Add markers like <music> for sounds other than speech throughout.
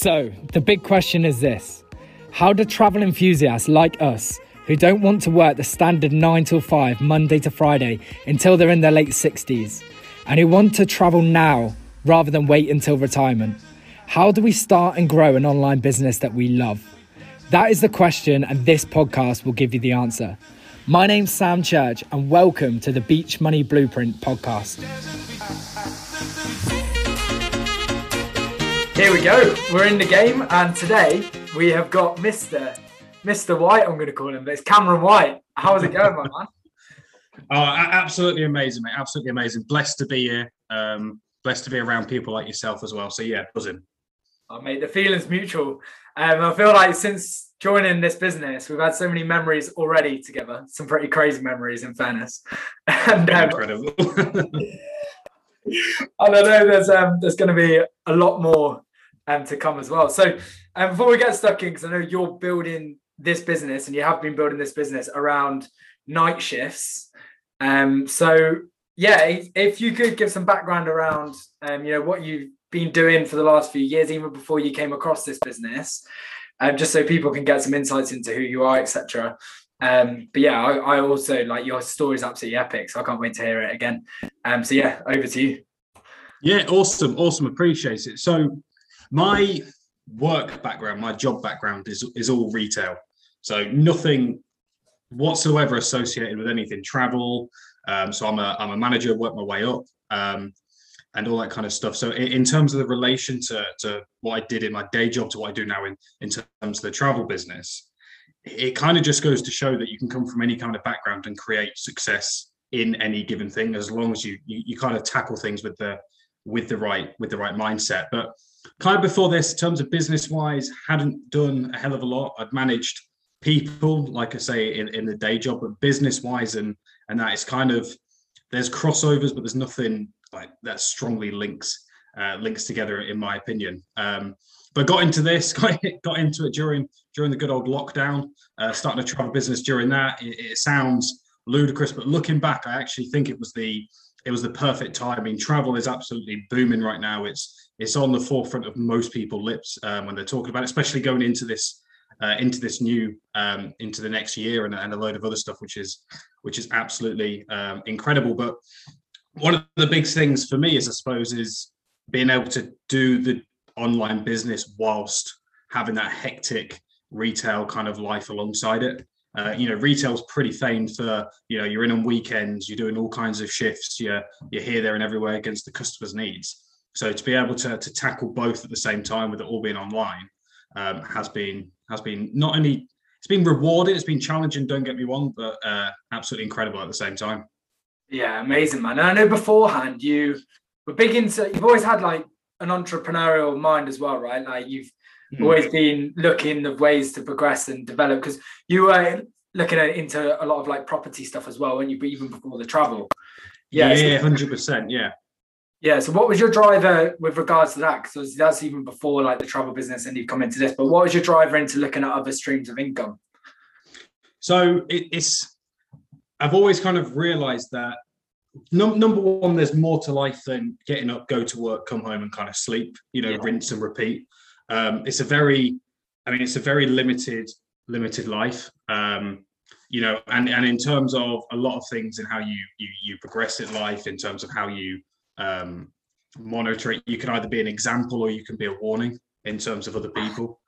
So, the big question is this How do travel enthusiasts like us, who don't want to work the standard 9 till 5, Monday to Friday, until they're in their late 60s, and who want to travel now rather than wait until retirement, how do we start and grow an online business that we love? That is the question, and this podcast will give you the answer. My name's Sam Church, and welcome to the Beach Money Blueprint podcast. Here we go. We're in the game, and today we have got Mr. Mr. White. I'm going to call him, but it's Cameron White. How's it going, my man? <laughs> Oh, absolutely amazing, mate. Absolutely amazing. Blessed to be here. Um, blessed to be around people like yourself as well. So yeah, buzzing. Oh, mate, the feeling's mutual. Um, I feel like since joining this business, we've had so many memories already together. Some pretty crazy memories, in fairness. <laughs> And um, incredible. <laughs> and I know there's um, there's going to be a lot more um, to come as well. So um, before we get stuck in, because I know you're building this business and you have been building this business around night shifts. Um, so yeah, if, you could give some background around, um, you know, what you've been doing for the last few years, even before you came across this business, um, just so people can get some insights into who you are, etc. Um, but yeah, I, I, also like your story is absolutely epic, so I can't wait to hear it again. Um, so yeah, over to you. Yeah, awesome, awesome, appreciate it. So my work background, my job background is is all retail. So nothing whatsoever associated with anything travel. Um, so I'm a I'm a manager, work my way up, um, and all that kind of stuff. So in, in, terms of the relation to to what I did in my day job to what I do now in in terms of the travel business, it kind of just goes to show that you can come from any kind of background and create success in any given thing as long as you you, you kind of tackle things with the with the right with the right mindset. But kind of before this, in terms of business wise, hadn't done a hell of a lot. I'd managed people, like I say, in, in the day job, but business wise, and and that is kind of there's crossovers, but there's nothing like that strongly links uh, links together, in my opinion. Um, but got into this, <laughs> got, got into it during during the good old lockdown, uh, starting a travel business during that. It, it sounds ludicrous, but looking back, I actually think it was the it was the perfect time. I mean, travel is absolutely booming right now. It's it's on the forefront of most people's lips um, when they're talking about it, especially going into this uh, into this new um, into the next year and, and, a load of other stuff, which is which is absolutely um, incredible. But one of the big things for me is, I suppose, is being able to do the online business whilst having that hectic retail kind of life alongside it. Uh, you know, retail's pretty famed for you know you're in on weekends, you're doing all kinds of shifts, you're you're here, there, and everywhere against the customer's needs. So to be able to to tackle both at the same time with it all being online um, has been has been not only it's been rewarding, it's been challenging. Don't get me wrong, but uh, absolutely incredible at the same time. Yeah, amazing, man. And I know beforehand you were big into. You've always had like an entrepreneurial mind as well, right? Like you've mm. always been looking of ways to progress and develop because you were looking at into a lot of like property stuff as well when you even before the travel. Yeah, yeah, hundred percent. Yeah, yeah. So, what was your driver with regards to that? Because that's even before like the travel business, and you've come into this. But what was your driver into looking at other streams of income? So it, it's. I've always kind of realised that num- number one, there's more to life than getting up, go to work, come home, and kind of sleep. You know, yeah. rinse and repeat. Um, it's a very, I mean, it's a very limited, limited life. Um, you know, and and in terms of a lot of things and how you you you progress in life, in terms of how you um, monitor it. You can either be an example or you can be a warning in terms of other people.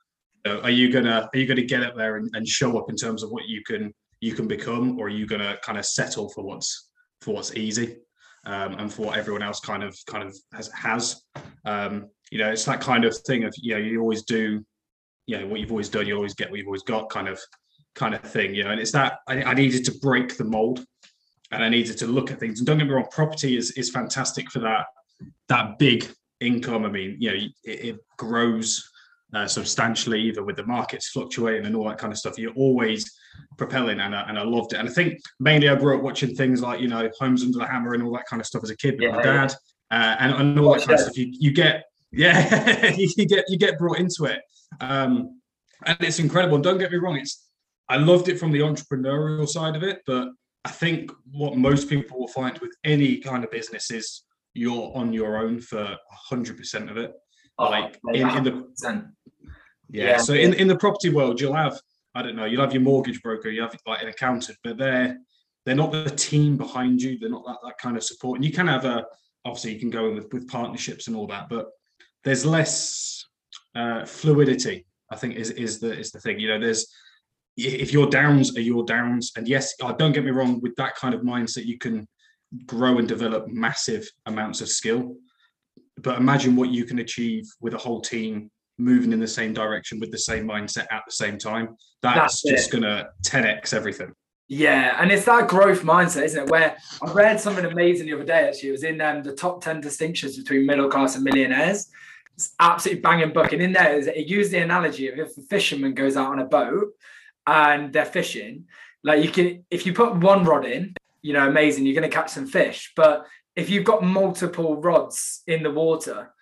are you gonna are you gonna get up there and, and show up in terms of what you can you can become, or are you gonna kind of settle for what's for what's easy um, and for what everyone else kind of kind of has has. Um, you know, it's that kind of thing of you know you always do, you know what you've always done, you always get what you've always got, kind of kind of thing. You know, and it's that I, I needed to break the mold and I needed to look at things. And don't get me wrong, property is is fantastic for that that big income. I mean, you know, it, it grows uh, substantially, even with the markets fluctuating and all that kind of stuff. You're always propelling, and I, and I loved it. And I think mainly I grew up watching things like you know Homes Under the Hammer and all that kind of stuff as a kid with yeah, my dad, uh, and, and all that kind of stuff. You, you get yeah, <laughs> you get you get brought into it, um, and it's incredible. And don't get me wrong, it's I loved it from the entrepreneurial side of it, but I think what most people will find with any kind of business is you're on your own for 100% of it. Oh, like in, in, the Yeah. yeah. So in, in the property world, you'll have, I don't know, you'll have your mortgage broker, you have like an accountant, but they're they're not the team behind you. They're not that, that kind of support. And you can have a obviously you can go in with, with partnerships and all that, but there's less uh, fluidity, I think is is the is the thing. You know, there's if your downs are your downs, and yes, don't get me wrong, with that kind of mindset, you can grow and develop massive amounts of skill. But imagine what you can achieve with a whole team moving in the same direction with the same mindset at the same time. That's, That's just it. gonna 10x everything. Yeah, and it's that growth mindset, isn't it? Where I read something amazing the other day. Actually, it was in um, the top ten distinctions between middle class and millionaires. Absolutely banging book, and in there it used the analogy of if a fisherman goes out on a boat and they're fishing, like you can, if you put one rod in, you know, amazing, you're going to catch some fish. But if you've got multiple rods in the water,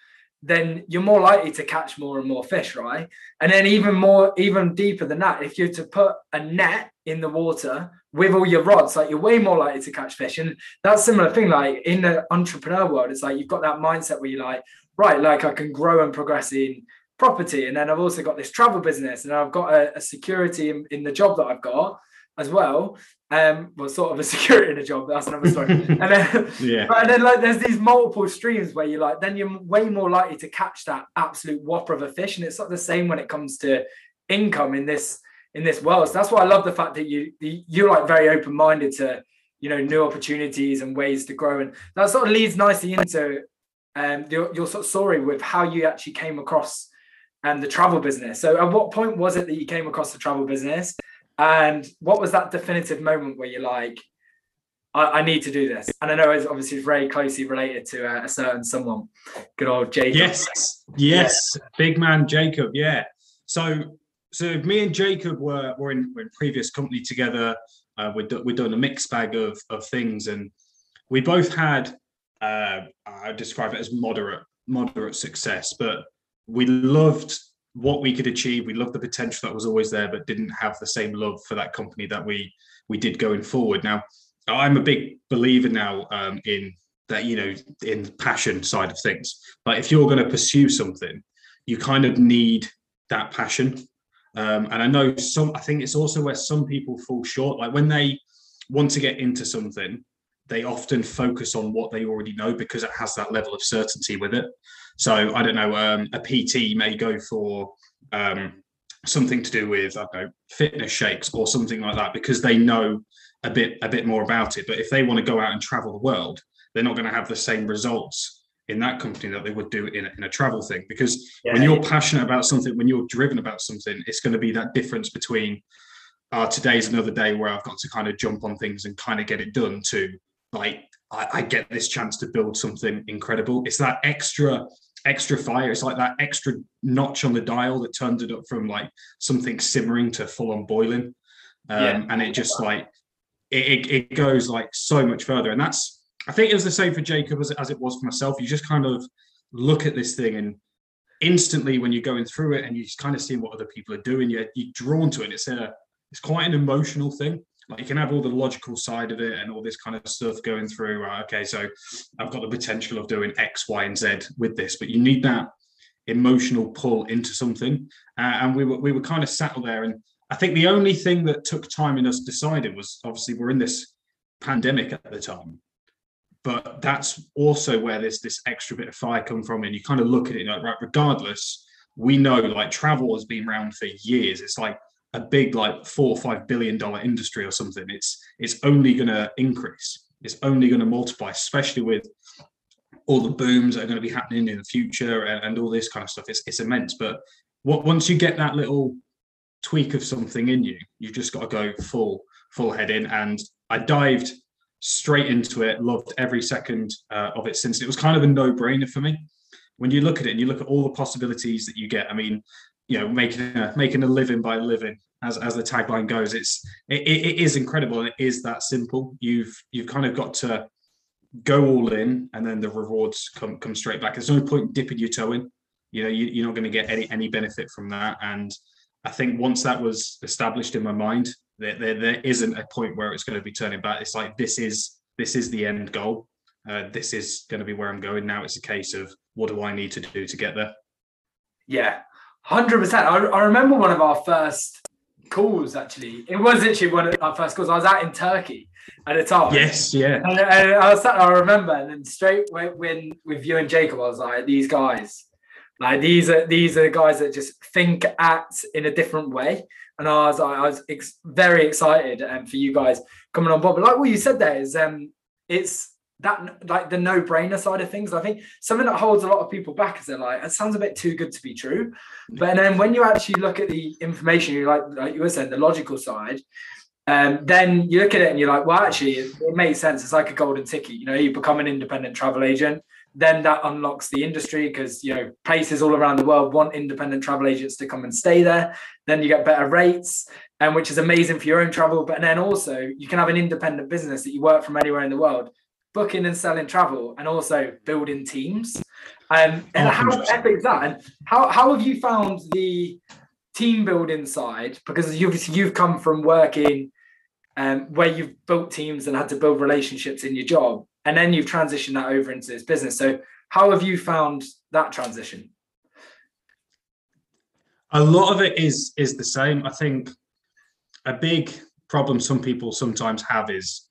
then you're more likely to catch more and more fish, right? And then even more, even deeper than that, if you're to put a net in the water with all your rods, like you're way more likely to catch fish. And that's similar thing, like in the entrepreneur world, it's like you've got that mindset where you're like, right, like I can grow and progress in property. And then I've also got this travel business and I've got a, a security in, in the job that I've got as well. Um, well, sort of a <laughs> security in a job, but that's another story. <laughs> and then, yeah. But, and then like there's these multiple streams where you're like, then you're way more likely to catch that absolute whopper of a fish. And it's not the same when it comes to income in this in this world. So that's why I love the fact that you you're like very open minded to you know new opportunities and ways to grow, and that sort of leads nicely into um your, your sort of story with how you actually came across um the travel business. So at what point was it that you came across the travel business? And what was that definitive moment where you're like, I, I need to do this? And I know it's obviously very closely related to a, a certain someone, good old Jacob. Yes, yes, yeah. big man Jacob. Yeah. So, so me and Jacob were were in, were in previous company together. Uh, we'd, we'd done a mixed bag of of things, and we both had uh, I describe it as moderate moderate success, but we loved what we could achieve. We loved the potential that was always there, but didn't have the same love for that company that we we did going forward. Now, I'm a big believer now um, in that, you know, in the passion side of things. But if you're going to pursue something, you kind of need that passion. Um, and I know some. I think it's also where some people fall short. Like when they want to get into something, they often focus on what they already know because it has that level of certainty with it. So I don't know, um, a PT may go for um, something to do with I don't know fitness shakes or something like that because they know a bit a bit more about it. But if they want to go out and travel the world, they're not going to have the same results in that company that they would do in a, in a travel thing because yeah. when you're passionate about something when you're driven about something it's going to be that difference between uh, today's another day where i've got to kind of jump on things and kind of get it done to like I, I get this chance to build something incredible it's that extra extra fire. It's like that extra notch on the dial that turns it up from like something simmering to full on boiling. Um, yeah. And it just like, it, it, goes like so much further. And that's, I think it was the same for Jacob as, as it was for myself. You just kind of look at this thing and instantly when you're going through it and you just kind of see what other people are doing, you're, you're drawn to it. It's a, it's quite an emotional thing like you can have all the logical side of it and all this kind of stuff going through right, okay so i've got the potential of doing x y and z with this but you need that emotional pull into something. Uh, and we were we were kind of settled there and i think the only thing that took time in us deciding was obviously we're in this pandemic at the time but that's also where this this extra bit of fire come from and you kind of look at it like right regardless we know like travel has been around for years. It's like a big like four or five billion dollar industry or something it's it's only going to increase. It's only going to multiply especially with all the booms that are going to be happening in the future and, and all this kind of stuff. It's, it's immense but what once you get that little tweak of something in you you've just got to go full full head in. And i dived straight into it loved every second uh, of it since. It was kind of a no-brainer for me. When you look at it and you look at all the possibilities that you get i mean you know making a making a living by living as as the tagline goes. It's it, it is incredible and it is that simple. You've you've kind of got to go all in and then the rewards come come straight back. There's no point dipping your toe in. You know you, are not going to get any any benefit from that. And i think once that was established in my mind there, there, there isn't a point where it's going to be turning back. It's like this is this is the end goal. Uh, this is going to be where i'm going. Now it's a case of what do i need to do to get there? Yeah Hundred percent. I, I remember one of our first calls. Actually, it was actually one of our first calls. I was out in Turkey at the time. Yes, yeah. And, and I was. I remember, and then straight when, when with you and Jacob, I was like, these guys, like these are these are the guys that just think, act in a different way. And I was I was ex- very excited um, for you guys coming on board. But like what you said there is um it's that like the no-brainer side of things. I think something that holds a lot of people back is they're like, it sounds a bit too good to be true. But then when you actually look at the information, you like like you were saying, the logical side, um, then you look at it and you're like, well, actually, it, it makes sense. It's like a golden ticket. You know, you become an independent travel agent, then that unlocks the industry because you know places all around the world want independent travel agents to come and stay there. Then you get better rates, and which is amazing for your own travel. But then also you can have an independent business that you work from anywhere in the world booking and selling travel and also building teams. Um, and oh, how epic is that? And how, how have you found the team building side? Because you've you've come from working um, where you've built teams and had to build relationships in your job, and then you've transitioned that over into this business. So how have you found that transition? A lot of it is is the same. I think a big problem some people sometimes have is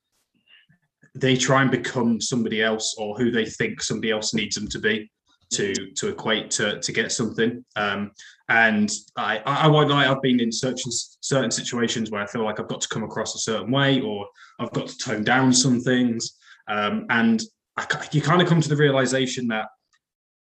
they try and become somebody else or who they think somebody else needs them to be to to equate to to get something. Um, and I, I won't lie, I've been in certain certain situations where I feel like I've got to come across a certain way, or I've got to tone down some things. Um, and I, you kind of come to the realization that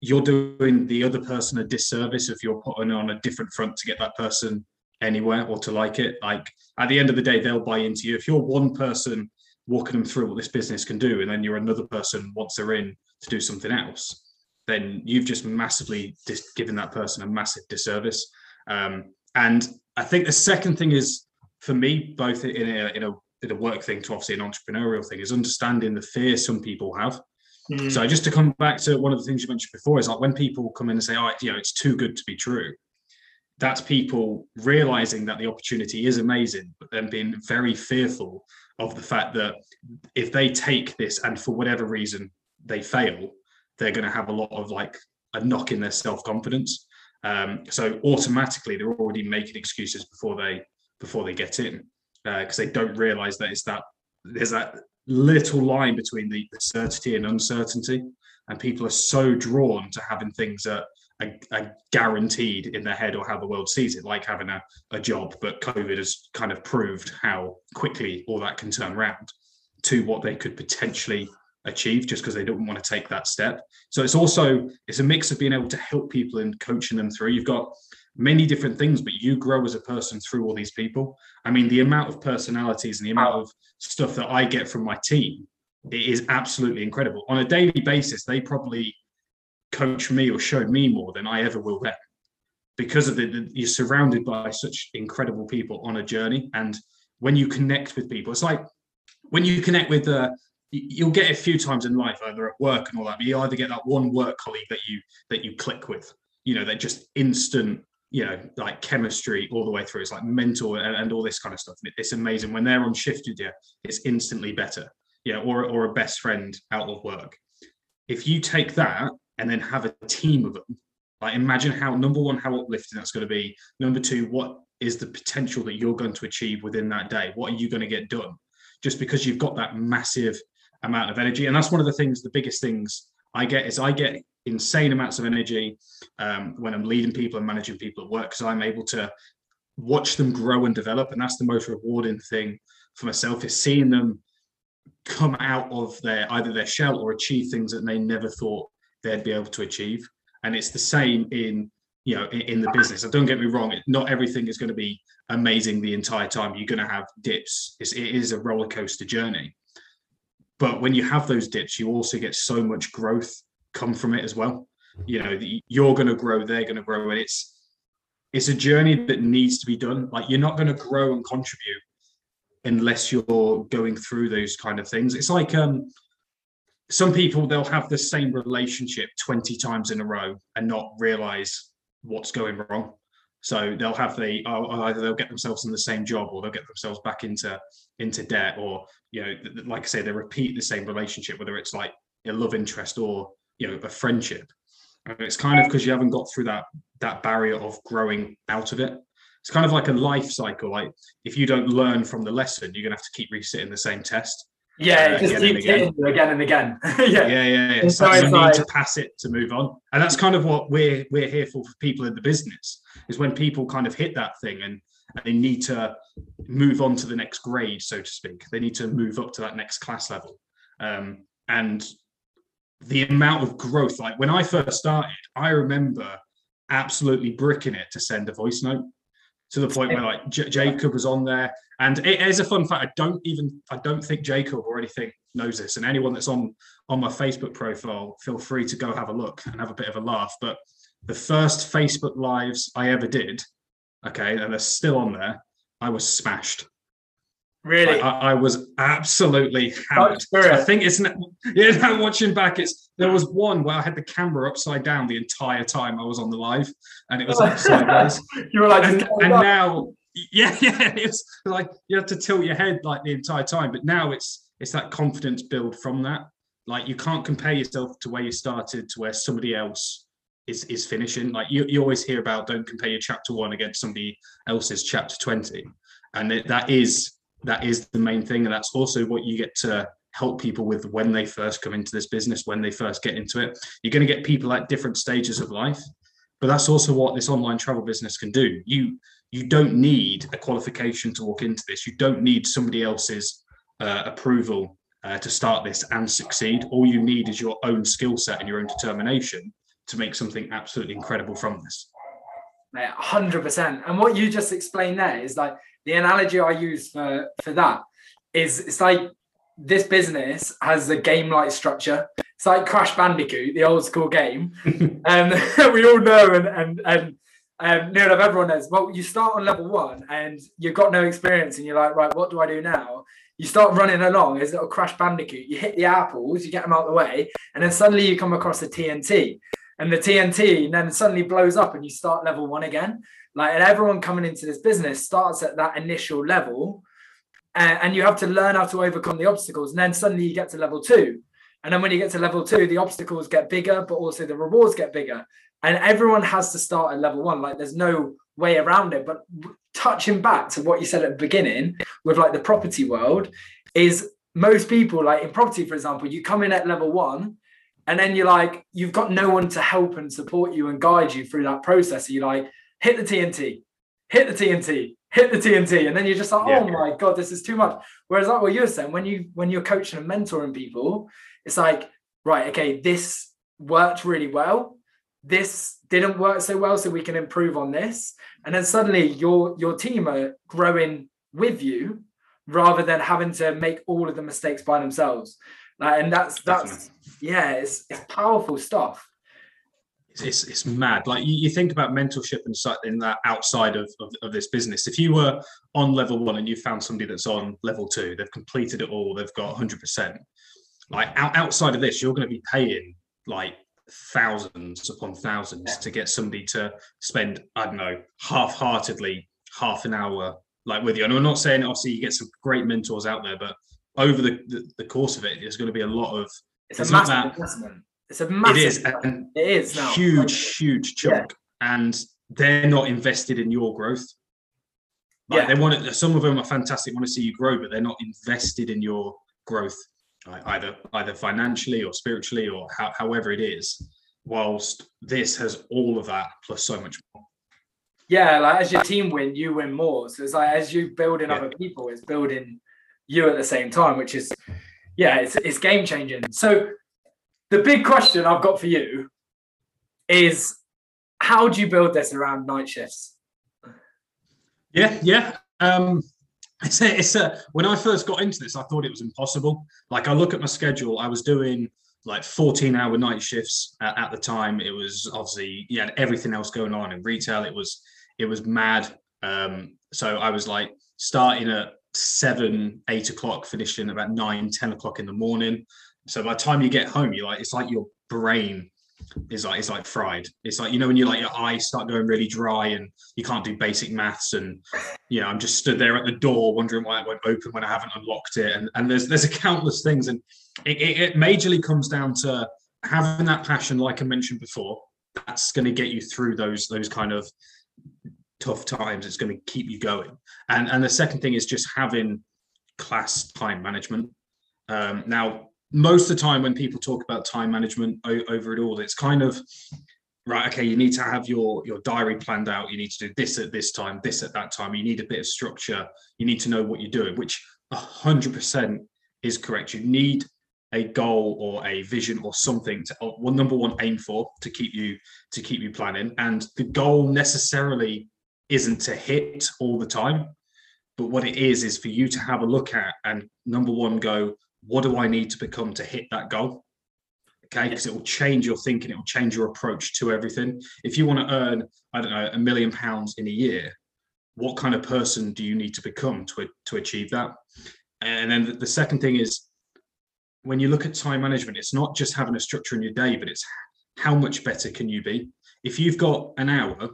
you're doing the other person a disservice if you're putting on a different front to get that person anywhere or to like it. Like at the end of the day, they'll buy into you. If you're one person walking them through what this business can do, and then you're another person once they're in to do something else, then you've just massively dis- given that person a massive disservice. Um, and I think the second thing is for me, both in a, in a in a work thing to obviously an entrepreneurial thing, is understanding the fear some people have. Mm. So just to come back to one of the things you mentioned before is like when people come in and say, "Oh, you know, it's too good to be true." That's people realizing that the opportunity is amazing, but then being very fearful of the fact that if they take this and for whatever reason they fail, they're going to have a lot of like a knock in their self confidence. Um, so automatically they're already making excuses before they before they get in because uh, they don't realize that it's that there's that little line between the, the certainty and uncertainty, and people are so drawn to having things that a, a, guaranteed in their head or how the world sees it, like having a, a job. But COVID has kind of proved how quickly all that can turn around to what they could potentially achieve just because they don't want to take that step. So it's also it's a mix of being able to help people and coaching them through. You've got many different things, but you grow as a person through all these people. I mean, the amount of personalities and the amount of stuff that I get from my team it is absolutely incredible. On a daily basis, they probably coach me or showed me more than I ever will them. Because of the, you're surrounded by such incredible people on a journey and when you connect with people it's like when you connect with uh, you'll get a few times in life either at work and all that but you either get that one work colleague that you that you click with you know that just instant you know like chemistry all the way through. It's like mental and, and all this kind of stuff. It's amazing. When they're on shift with you it's instantly better yeah or, or a best friend out of work. If you take that and then have a team of them. Like imagine how number one, how uplifting that's going to be. Number two, what is the potential that you're going to achieve within that day? What are you going to get done? Just because you've got that massive amount of energy. And that's one of the things, the biggest things I get is I get insane amounts of energy um, when I'm leading people and managing people at work because I'm able to watch them grow and develop. And that's the most rewarding thing for myself is seeing them come out of their either their shell or achieve things that they never thought they'd be able to achieve. And it's the same in you know in, in the business. And don't get me wrong, not everything is going to be amazing the entire time. You're going to have dips. It's, it is a roller coaster journey. But when you have those dips, you also get so much growth come from it as well. You know, you're going to grow, they're going to grow, and it's it's a journey that needs to be done. Like you're not going to grow and contribute unless you're going through those kind of things. It's like um some people they'll have the same relationship 20 times in a row and not realize what's going wrong so they'll have the oh, oh, either they'll get themselves in the same job or they'll get themselves back into into debt or you know like i say they repeat the same relationship whether it's like a love interest or you know a friendship And it's kind of because you haven't got through that that barrier of growing out of it. It's kind of like a life cycle. Like if you don't learn from the lesson, you're gonna have to keep resitting the same test. Yeah, uh, just again keep hitting you again and again. <laughs> yeah. yeah, yeah, yeah. So, you need to pass it to move on, and that's kind of what we're we're here for for people in the business. Is when people kind of hit that thing and, and they need to move on to the next grade, so to speak. They need to move up to that next class level, um, and the amount of growth. Like when I first started, I remember absolutely bricking it to send a voice note to the point where like J- Jacob was on there. And it is a fun fact. I don't even I don't think Jacob or anything knows this. And anyone that's on on my Facebook profile, feel free to go have a look and have a bit of a laugh. But the first Facebook lives I ever did, okay, and they're still on there, I was smashed. Really, I, I was absolutely hammered. I think it's yeah. <laughs> Now watching back, it's there was one where I had the camera upside down the entire time I was on the live, and it was like <laughs> sideways. you were like, and, and now, yeah, <laughs> yeah, it's like you have to tilt your head like the entire time. But now it's it's that confidence build from that. Like you can't compare yourself to where you started to where somebody else is is finishing. Like you, you always hear about don't compare your chapter one against somebody else's chapter twenty, and it, that is that is the main thing. And that's also what you get to help people with when they first come into this business when they first get into it. You're going to get people at different stages of life but that's also what this online travel business can do. You you don't need a qualification to walk into this. You don't need somebody else's uh, approval uh, to start this and succeed. All you need is your own skill set and your own determination to make something absolutely incredible from this. Mate, 100% and what you just explained there is like the analogy I use for for that is it's like this business has a game like structure. It's like Crash Bandicoot, the old school game, and <laughs> <laughs> we all know and and and um, near enough everyone knows. Well, you start on level one and you've got no experience, and you're like, right, what do I do now? You start running along as little Crash Bandicoot. You hit the apples, you get them out of the way, and then suddenly you come across a TNT, and the TNT and then suddenly blows up, and you start level one again. Like, and everyone coming into this business starts at that initial level, and, and you have to learn how to overcome the obstacles. And then suddenly you get to level two. And then when you get to level two, the obstacles get bigger, but also the rewards get bigger. And everyone has to start at level one. Like, there's no way around it. But touching back to what you said at the beginning with like the property world, is most people, like in property, for example, you come in at level one and then you're like you've got no one to help and support you and guide you through that process so you're like hit the TNT, hit the TNT, hit the TNT, and then you're just like, oh yeah. oh my god, this is too much. Whereas like what you're saying, when you when you're coaching and mentoring people, it's like, right, okay, this worked really well. This didn't work so well, so we can improve on this. And then suddenly your your team are growing with you rather than having to make all of the mistakes by themselves. Like, and that's that's Definitely. yeah, it's it's powerful stuff it's, it's mad. Like you, you, think about mentorship and such in that outside of, of, of, this business. If you were on level one and you found somebody that's on level two, they've completed it all, they've got 100%. Like out, outside of this, you're going to be paying like thousands upon thousands to get somebody to spend, I don't know, half heartedly half an hour like with you. And I'm not saying obviously you get some great mentors out there, but over the, the, the course of it, there's going to be a lot of it's a massive that, investment it's a massive. It is. It is now. Huge, huge chunk, yeah. and they're not invested in your growth. Like yeah. they want it. Some of them are fantastic, want to see you grow, but they're not invested in your growth, either either financially or spiritually or how, however it is. Whilst this has all of that plus so much more. Yeah, like as your team win, you win more. So it's like as you build in yeah. other people, it's building you at the same time, which is yeah, it's it's game changing. So the big question I've got for you is how do you build this around night shifts? Yeah, yeah. Um, <laughs> it's a, it's a, when I first got into this, I thought it was impossible. Like I look at my schedule, I was doing like 14 hour night shifts at, at the time. It was obviously, yeah, everything else going on in retail. It was, it was mad. Um, so I was like starting at seven, eight o'clock, finishing about nine, 10 o'clock in the morning. So by the time you get home, you're like, it's like your brain is like it's like fried. It's like you know when you like your eyes start going really dry and you can't do basic maths and you know I'm just stood there at the door wondering why it won't open when I haven't unlocked it and and there's there's a countless things and it, it, it majorly comes down to having that passion like I mentioned before that's going to get you through those those kind of tough times. It's going to keep you going. And and the second thing is just having class time management. Um, now, most of the time when people talk about time management o- over it all, it's kind of right. Okay, you need to have your your diary planned out. You need to do this at this time, this at that time. You need a bit of structure. You need to know what you're doing, which hundred percent is correct. You need a goal or a vision or something to well, number one aim for to keep you to keep you planning and the goal necessarily isn't to hit all the time but what it is is for you to have a look at and number one go what do i need to become to hit that goal? Okay because it will change your thinking it will change your approach to everything. If you want to earn i don't know a million pounds in a year what kind of person do you need to become to, to achieve that? And then the second thing is when you look at time management, it's not just having a structure in your day, but it's how much better can you be? If you've got an hour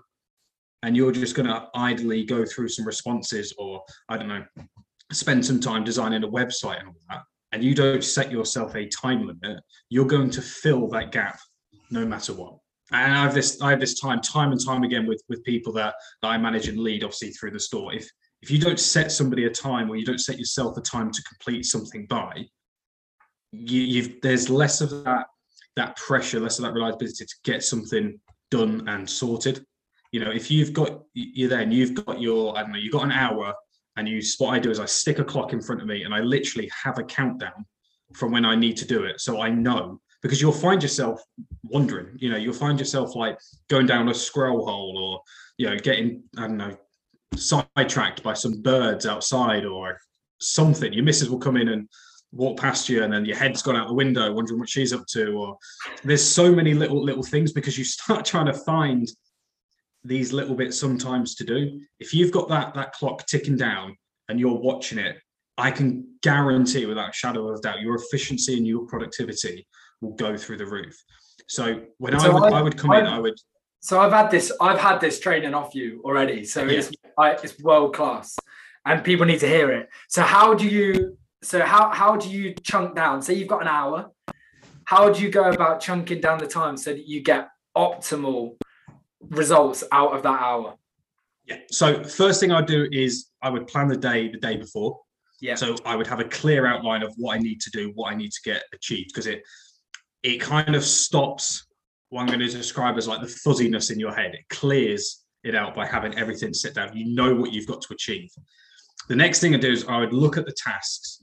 and you're just going to idly go through some responses or, I don't know, spend some time designing a website and all that, and you don't set yourself a time limit, you're going to fill that gap no matter what. And I have this, I have this time, time and time again with with people that, that I manage and lead, obviously through the store. If if you don't set somebody a time or you don't set yourself a time to complete something by, you, you've there's less of that that pressure, less of that reliability to get something done and sorted. You know, if you've got you're there and you've got your I don't know, you've got an hour and you what I do is I stick a clock in front of me and I literally have a countdown from when I need to do it. So I know because you'll find yourself wondering, you know, you'll find yourself like going down a scroll hole or you know, getting, I don't know, sidetracked by some birds outside or something. Your missus will come in and walk past you and then your head's gone out the window wondering what she's up to or there's so many little little things because you start <laughs> trying to find these little bits sometimes to do if you've got that that clock ticking down and you're watching it i can guarantee without a shadow of doubt your efficiency and your productivity will go through the roof so when so i would I, I would come I've, in i would so i've had this i've had this training off you already so yeah. it's I, it's world class and people need to hear it so how do you so how how do you chunk down? Say you've got an hour. How do you go about chunking down the time so that you get optimal results out of that hour? Yeah. So first thing I do is I would plan the day the day before. Yeah. So I would have a clear outline of what I need to do, what I need to get achieved, because it it kind of stops what I'm going to describe as like the fuzziness in your head. It clears it out by having everything sit down. You know what you've got to achieve. The next thing I do is I would look at the tasks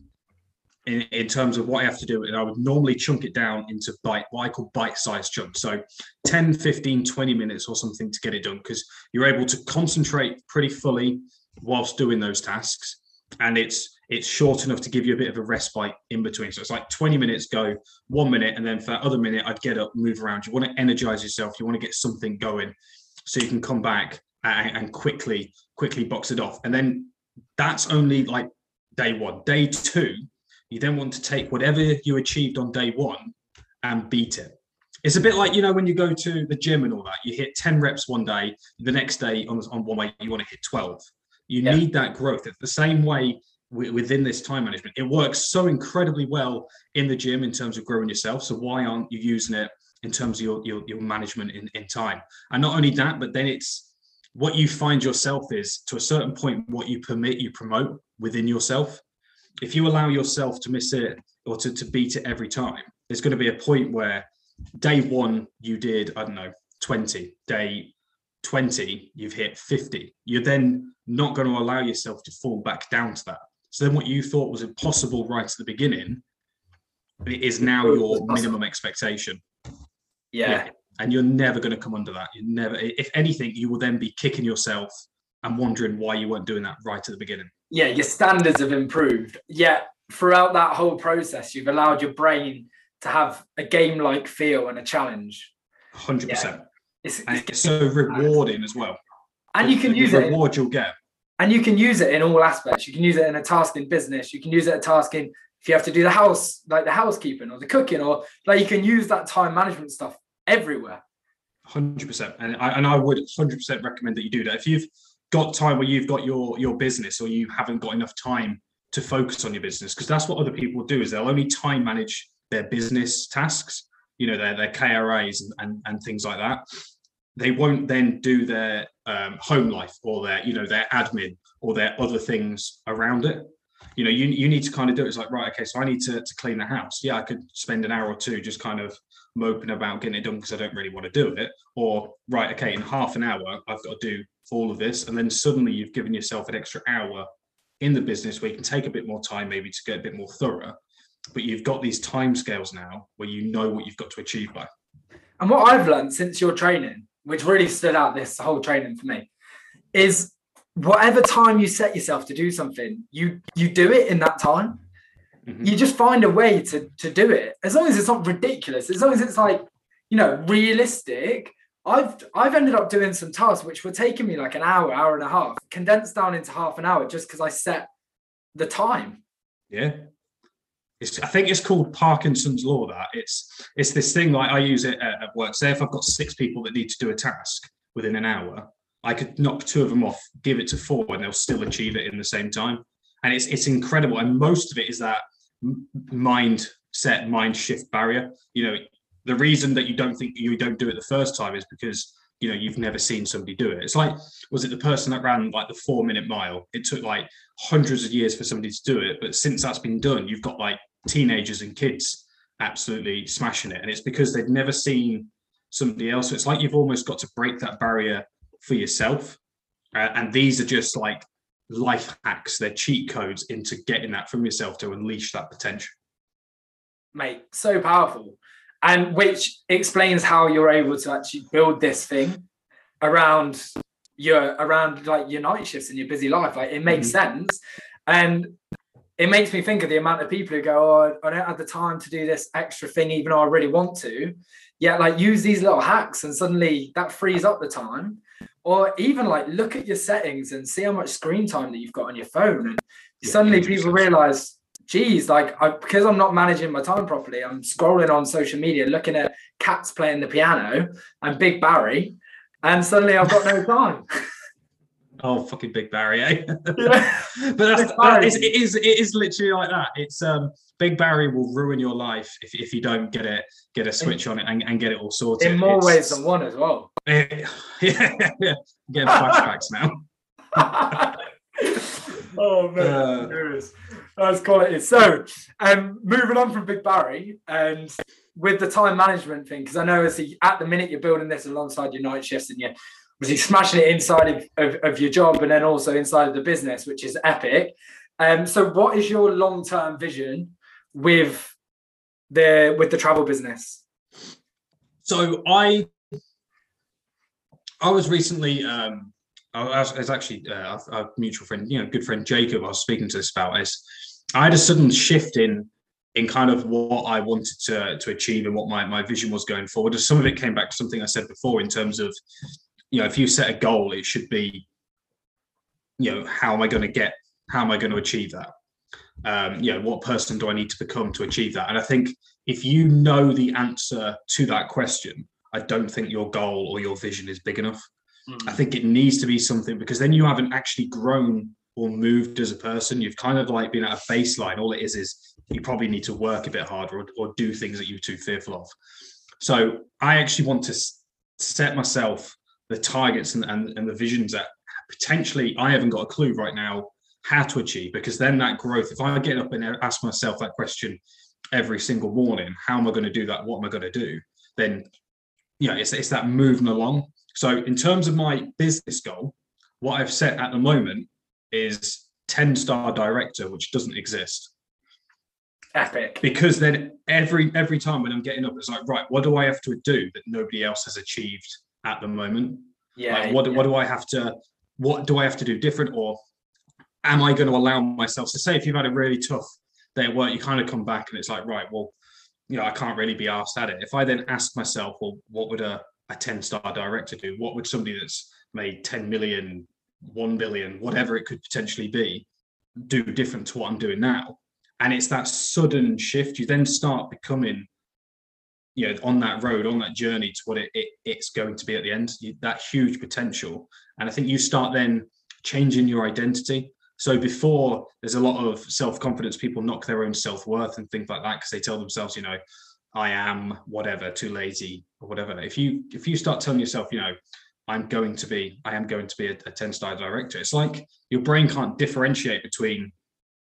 in, in terms of what I have to do. And I would normally chunk it down into bite, what I call bite-sized chunks. So 10, 15, 20 minutes or something to get it done because you're able to concentrate pretty fully whilst doing those tasks. And it's it's short enough to give you a bit of a respite in between. So it's like 20 minutes go, one minute, and then for that other minute, I'd get up, move around. You want to energize yourself, you want to get something going so you can come back and, and quickly, quickly box it off. And then that's only like day one. Day two, you then want to take whatever you achieved on day one and beat it. It's a bit like, you know, when you go to the gym and all that, you hit 10 reps one day, the next day on, on one way, you want to hit 12. You yeah. need that growth. It's the same way within this time management. It works so incredibly well in the gym in terms of growing yourself. So why aren't you using it in terms of your, your, your management in, in time? And not only that, but then it's what you find yourself is to a certain point what you permit you promote within yourself if you allow yourself to miss it or to, to beat it every time there's going to be a point where day one you did i don't know 20 day 20 you've hit 50 you're then not going to allow yourself to fall back down to that so then what you thought was impossible right at the beginning is now your minimum expectation yeah. yeah and you're never going to come under that. You never, if anything, you will then be kicking yourself and wondering why you weren't doing that right at the beginning. Yeah, your standards have improved. Yet throughout that whole process, you've allowed your brain to have a game-like feel and a challenge. Hundred yeah. percent. It's, it's, it's so rewarding as well. And you can the, use the reward it. you'll get. And you can use it in all aspects. You can use it in a task in business. You can use it a task in if you have to do the house, like the housekeeping or the cooking, or like you can use that time management stuff everywhere. Hundred percent, and I and I would hundred percent recommend that you do that. If you've got time where you've got your your business, or you haven't got enough time to focus on your business, because that's what other people do is they'll only time manage their business tasks. you know, their their KRAs and, and, and things like that, they won't then do their um, home life or their, you know, their admin or their other things around it. You know, you, you need to kind of do it. It's like, right, okay, so I need to, to clean the house. Yeah, I could spend an hour or two just kind of moping about getting it done because I don't really want to do it. Or, right, okay, in half an hour, I've got to do all of this. And then suddenly you've given yourself an extra hour in the business where you can take a bit more time maybe to get a bit more thorough. But you've got these time scales now where you know what you've got to achieve by. And what I've learned since your training, which really stood out this whole training for me, is whatever time you set yourself to do something, you you do it in that time. Mm-hmm. You just find a way to to do it. As long as it's not ridiculous, as long as it's like, you know, realistic. I've I've ended up doing some tasks which were taking me like an hour, hour and a half, condensed down into half an hour just because I set the time. Yeah. It's, I think it's called Parkinson's law. That it's it's this thing like I use it at, at work. Say if I've got six people that need to do a task within an hour, I could knock two of them off, give it to four, and they'll still achieve it in the same time. And it's it's incredible. And most of it is that mindset, mind shift barrier. You know, the reason that you don't think you don't do it the first time is because you know you've never seen somebody do it. It's like was it the person that ran like the four minute mile? It took like hundreds of years for somebody to do it, but since that's been done, you've got like teenagers and kids absolutely smashing it, and it's because they've never seen somebody else. So it's like you've almost got to break that barrier for yourself. Uh, and these are just like life hacks, they're cheat codes into getting that from yourself to unleash that potential. Mate, so powerful. And which explains how you're able to actually build this thing around your around like your night shifts and your busy life. Like it makes mm-hmm. sense. And it makes me think of the amount of people who go, Oh, I don't have the time to do this extra thing, even though I really want to. Yet, like, use these little hacks, and suddenly that frees up the time or even like look at your settings and see how much screen time that you've got on your phone and yeah, suddenly people realize geez like I, because i'm not managing my time properly i'm scrolling on social media looking at cats playing the piano and big barry and suddenly i've got no <laughs> time oh fucking big barry eh <laughs> yeah. but that's that is, it is it is literally like that it's um Big Barry will ruin your life if, if you don't get it, get a switch on it and, and get it all sorted. In more it's, ways than one as well. It, <laughs> yeah, yeah, getting flashbacks now. oh man, uh, that's quality. So, um, moving on from Big Barry and with the time management thing, because I know as the, at the minute you're building this alongside your night shifts and you're obviously smashing it inside of, of, of your job and then also inside of the business, which is epic. Um, so, what is your long term vision with the with the travel business? So I I was recently um I was, I actually uh, a mutual friend, you know, good friend Jacob. I was speaking to this about is I had a sudden shift in in kind of what I wanted to to achieve and what my my vision was going forward. Some of it came back to something I said before in terms of, you know, if you set a goal, it should be, you know, how am I going to get, how am I going to achieve that? um, you know, what person do I need to become to achieve that? And I think if you know the answer to that question, I don't think your goal or your vision is big enough. Mm. I think it needs to be something because then you haven't actually grown or moved as a person. You've kind of like been at a baseline. All it is is you probably need to work a bit harder or, or do things that you're too fearful of. So I actually want to set myself the targets and, and, and the visions that potentially I haven't got a clue right now how to achieve because then that growth if i get up and ask myself that question every single morning how am i going to do that what am i going to do then you know it's, it's that moving along so in terms of my business goal what i've set at the moment is 10 star director which doesn't exist epic because then every every time when i'm getting up it's like right what do i have to do that nobody else has achieved at the moment yeah like, what, yeah. what do i have to what do i have to do different or am I going to allow myself to say if you've had a really tough day at work, you kind of come back and it's like, right, well, you know, I can't really be asked at it. If I then ask myself, well, what would a, a 10 star director do? What would somebody that's made 10 million, 1 billion, whatever it could potentially be, do different to what I'm doing now? And it's that sudden shift. You then start becoming, you know, on that road, on that journey to what it, it it's going to be at the end, you, that huge potential. And I think you start then changing your identity. So before there's a lot of self confidence, people knock their own self worth and things like that because they tell themselves, you know, I am whatever, too lazy or whatever. If you if you start telling yourself, you know, I'm going to be, I am going to be a, a 10 star director, it's like your brain can't differentiate between,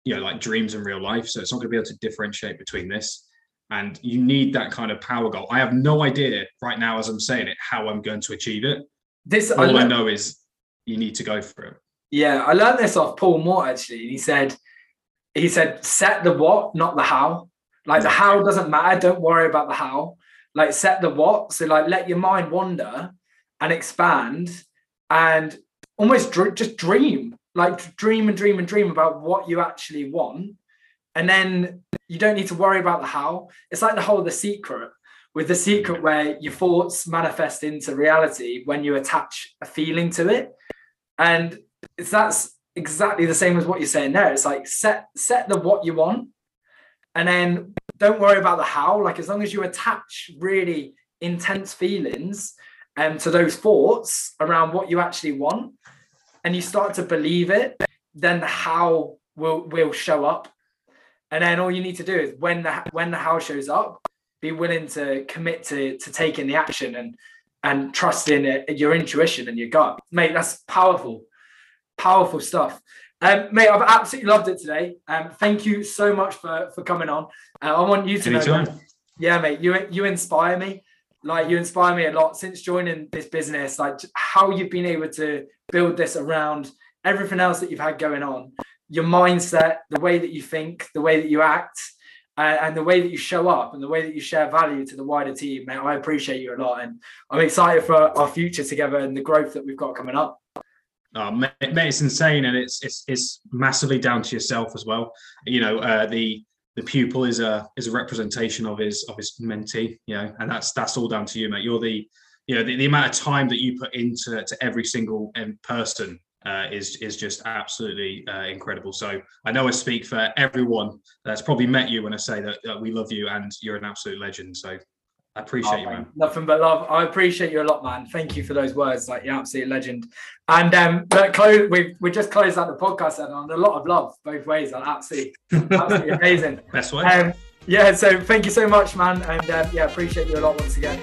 you know, like dreams and real life. So it's not going to be able to differentiate between this. And you need that kind of power goal. I have no idea right now, as I'm saying it, how I'm going to achieve it. This all I, learned, I know is you need to go for it. Yeah, I learned this off Paul Moore actually. He said, he said, set the what, not the how. Like the how doesn't matter. Don't worry about the how. Like set the what. So like let your mind wander and expand and almost dr- just dream. Like dream and dream and dream about what you actually want. And then you don't need to worry about the how. It's like the whole the secret with the secret where your thoughts manifest into reality when you attach a feeling to it. And it's that's exactly the same as what you're saying there. It's like set set the what you want and then don't worry about the how. Like as long as you attach really intense feelings um, to those thoughts around what you actually want, and you start to believe it, then the how will will show up. And then all you need to do is when the when the how shows up, be willing to commit to to taking the action and and trusting it, your intuition and your gut, mate. That's powerful, powerful stuff. Um, mate, I've absolutely loved it today. Um, thank you so much for for coming on. Uh, I want you to Anytime. know, yeah, mate, you you inspire me. Like you inspire me a lot since joining this business. Like how you've been able to build this around everything else that you've had going on, your mindset, the way that you think, the way that you act, uh, and the way that you show up, and the way that you share value to the wider team. Mate, I appreciate you a lot, and I'm excited for our future together and the growth that we've got coming up. Oh, mate, it's insane, and it's it's it's massively down to yourself as well. You know, uh, the the pupil is a is a representation of his of his mentee. You know, and that's that's all down to you, mate. You're the you know the, the amount of time that you put into to every single um, person uh, is is just absolutely uh, incredible. So I know I speak for everyone that's probably met you when I say that, that we love you and you're an absolute legend. So I appreciate oh, you, man. Nothing but love. I appreciate you a lot, man. Thank you for those words. Like you're absolute legend. And um, but close. We we just closed out the podcast and on a lot of love both ways. Like, absolutely, absolutely <laughs> amazing. Best way. Um, yeah. So thank you so much, man. And um, yeah, appreciate you a lot once again.